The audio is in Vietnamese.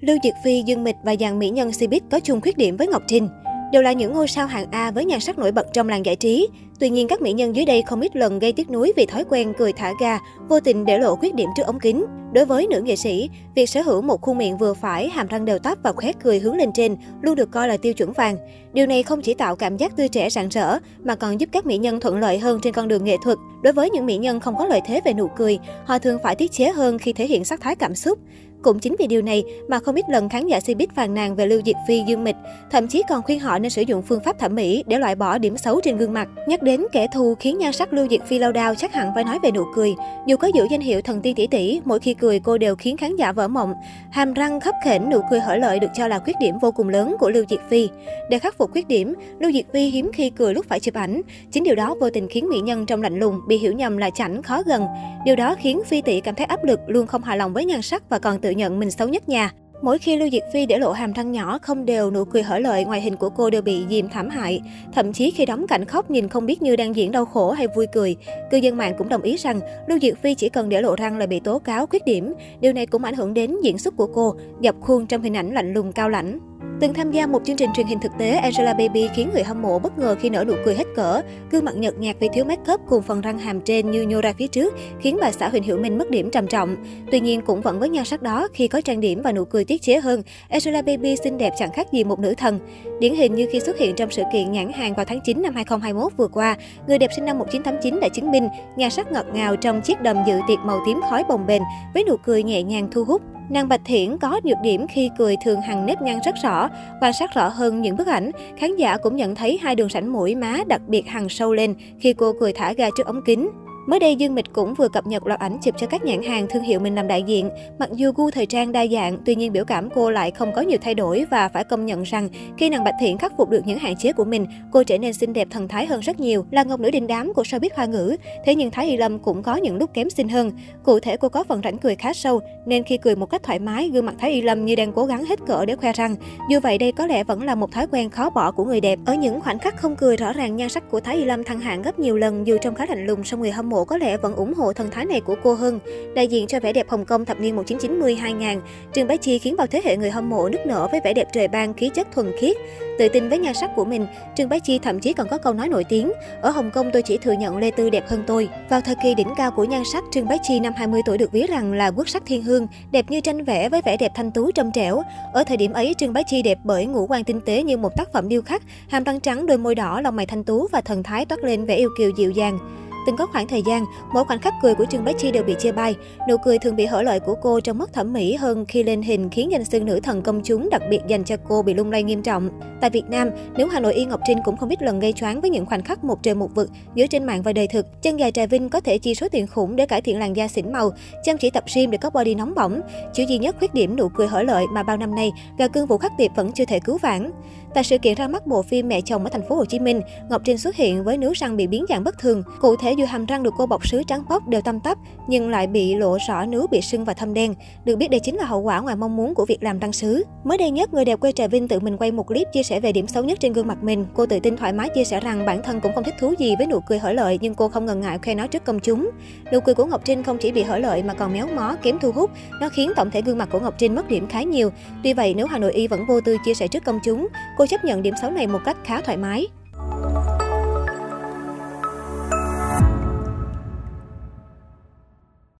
Lưu Diệc Phi, Dương Mịch và dàn mỹ nhân Cbiz có chung khuyết điểm với Ngọc Trinh. Đều là những ngôi sao hạng A với nhan sắc nổi bật trong làng giải trí. Tuy nhiên, các mỹ nhân dưới đây không ít lần gây tiếc nuối vì thói quen cười thả ga, vô tình để lộ khuyết điểm trước ống kính. Đối với nữ nghệ sĩ, việc sở hữu một khuôn miệng vừa phải, hàm răng đều tắp và khóe cười hướng lên trên luôn được coi là tiêu chuẩn vàng. Điều này không chỉ tạo cảm giác tươi trẻ rạng rỡ mà còn giúp các mỹ nhân thuận lợi hơn trên con đường nghệ thuật. Đối với những mỹ nhân không có lợi thế về nụ cười, họ thường phải tiết chế hơn khi thể hiện sắc thái cảm xúc. Cũng chính vì điều này mà không ít lần khán giả Cbiz phàn nàn về Lưu Diệc Phi, Dương Mịch, thậm chí còn khuyên họ nên sử dụng phương pháp thẩm mỹ để loại bỏ điểm xấu trên gương mặt. Nhắc đến kẻ thù khiến nhan sắc Lưu Diệc Phi lâu đao chắc hẳn phải nói về nụ cười. Dù có giữ danh hiệu thần tiên tỷ tỷ, mỗi khi cười cô đều khiến khán giả vỡ mộng. Hàm răng khấp khểnh, nụ cười hở lợi được cho là khuyết điểm vô cùng lớn của Lưu Diệc Phi. Để khắc phục khuyết điểm, Lưu Diệc Phi hiếm khi cười lúc phải chụp ảnh. Chính điều đó vô tình khiến mỹ nhân trong lạnh lùng bị hiểu nhầm là chảnh khó gần. Điều đó khiến Phi tỷ cảm thấy áp lực, luôn không hài lòng với nhan sắc và còn tự nhận mình xấu nhất nhà. Mỗi khi Lưu Diệc Phi để lộ hàm răng nhỏ không đều, nụ cười hở lợi, ngoại hình của cô đều bị dìm thảm hại. Thậm chí khi đóng cảnh khóc nhìn không biết như đang diễn đau khổ hay vui cười. Cư dân mạng cũng đồng ý rằng Lưu Diệc Phi chỉ cần để lộ răng là bị tố cáo khuyết điểm. Điều này cũng ảnh hưởng đến diễn xuất của cô, dập khuôn trong hình ảnh lạnh lùng cao lãnh. Từng tham gia một chương trình truyền hình thực tế, Angelababy khiến người hâm mộ bất ngờ khi nở nụ cười hết cỡ. Gương mặt nhợt nhạt vì thiếu make up cùng phần răng hàm trên như nhô ra phía trước, khiến bà xã Huỳnh Hiểu Minh mất điểm trầm trọng. Tuy nhiên cũng vẫn với nhan sắc đó, khi có trang điểm và nụ cười tiết chế hơn, Angelababy xinh đẹp chẳng khác gì một nữ thần. Điển hình như khi xuất hiện trong sự kiện nhãn hàng vào tháng 9 năm 2021 vừa qua, người đẹp sinh năm 1989 đã chứng minh nhan sắc ngọt ngào trong chiếc đầm dự tiệc màu tím khói bồng bềnh với nụ cười nhẹ nhàng thu hút. Nàng Bạch Thiển có nhược điểm khi cười thường hằng nếp nhăn rất rõ. Quan sát rõ hơn những bức ảnh, khán giả cũng nhận thấy hai đường sảnh mũi má đặc biệt hằng sâu lên khi cô cười thả ga trước ống kính. Mới đây, Dương Mịch cũng vừa cập nhật loạt ảnh chụp cho các nhãn hàng thương hiệu mình làm đại diện. Mặc dù gu thời trang đa dạng, tuy nhiên biểu cảm cô lại không có nhiều thay đổi và phải công nhận rằng khi nàng Bạch Thiện khắc phục được những hạn chế của mình, cô trở nên xinh đẹp thần thái hơn rất nhiều. Là ngọc nữ đình đám của showbiz hoa ngữ, thế nhưng Thái Y Lâm cũng có những lúc kém xinh hơn. Cụ thể cô có phần rãnh cười khá sâu, nên khi cười một cách thoải mái, gương mặt Thái Y Lâm như đang cố gắng hết cỡ để khoe răng. Dù vậy đây có lẽ vẫn là một thói quen khó bỏ của người đẹp. Ở những khoảnh khắc không cười rõ ràng nhan sắc của Thái Y Lâm thăng hạng gấp nhiều lần dù trông khá lạnh lùng, song người hâm mộ có lẽ vẫn ủng hộ thần thái này của cô hơn. Đại diện cho vẻ đẹp Hồng Kông thập niên 1990-2000, Trương Bá Chi khiến bao thế hệ người hâm mộ nức nở với vẻ đẹp trời ban khí chất thuần khiết. Tự tin với nhan sắc của mình, Trương Bá Chi thậm chí còn có câu nói nổi tiếng, ở Hồng Kông tôi chỉ thừa nhận Lê Tư đẹp hơn tôi. Vào thời kỳ đỉnh cao của nhan sắc, Trương Bá Chi năm 20 tuổi được ví rằng là quốc sắc thiên hương, đẹp như tranh vẽ với vẻ đẹp thanh tú trong trẻo. Ở thời điểm ấy, Trương Bá Chi đẹp bởi ngũ quan tinh tế như một tác phẩm điêu khắc, hàm răng trắng, đôi môi đỏ, lông mày thanh tú và thần thái toát lên vẻ yêu kiều dịu dàng. Từng có khoảng thời gian, mỗi khoảnh khắc cười của Trương Bá Chi đều bị chê bai. Nụ cười thường bị hở lợi của cô trong mất thẩm mỹ hơn khi lên hình khiến danh xưng nữ thần công chúng đặc biệt dành cho cô bị lung lay nghiêm trọng. Tại Việt Nam, nếu Hà Nội Y Ngọc Trinh cũng không biết lần gây choáng với những khoảnh khắc một trời một vực giữa trên mạng và đời thực. Chân dài Trà Vinh có thể chi số tiền khủng để cải thiện làn da xỉn màu, chăm chỉ tập gym để có body nóng bỏng. Chỉ duy nhất khuyết điểm nụ cười hở lợi mà bao năm nay gà cưng Vũ Khắc Tiệp vẫn chưa thể cứu vãn. Tại sự kiện ra mắt bộ phim Mẹ chồng ở thành phố Hồ Chí Minh, Ngọc Trinh xuất hiện với nướu răng bị biến dạng bất thường. Cụ thể dù hàm răng được cô bọc sứ trắng bóc đều tăm tắp, nhưng lại bị lộ rõ nướu bị sưng và thâm đen. Được biết đây chính là hậu quả ngoài mong muốn của việc làm răng sứ. Mới đây nhất, người đẹp quê Trà Vinh tự mình quay một clip chia sẻ về điểm xấu nhất trên gương mặt mình. Cô tự tin thoải mái chia sẻ rằng bản thân cũng không thích thú gì với nụ cười hở lợi, nhưng cô không ngần ngại khoe nó trước công chúng. Nụ cười của Ngọc Trinh không chỉ bị hở lợi mà còn méo mó, kém thu hút. Nó khiến tổng thể gương mặt của Ngọc Trinh mất điểm khá nhiều. Tuy vậy, nếu Hà Nội Y vẫn vô tư chia sẻ trước công chúng, cô chấp nhận điểm xấu này một cách khá thoải mái.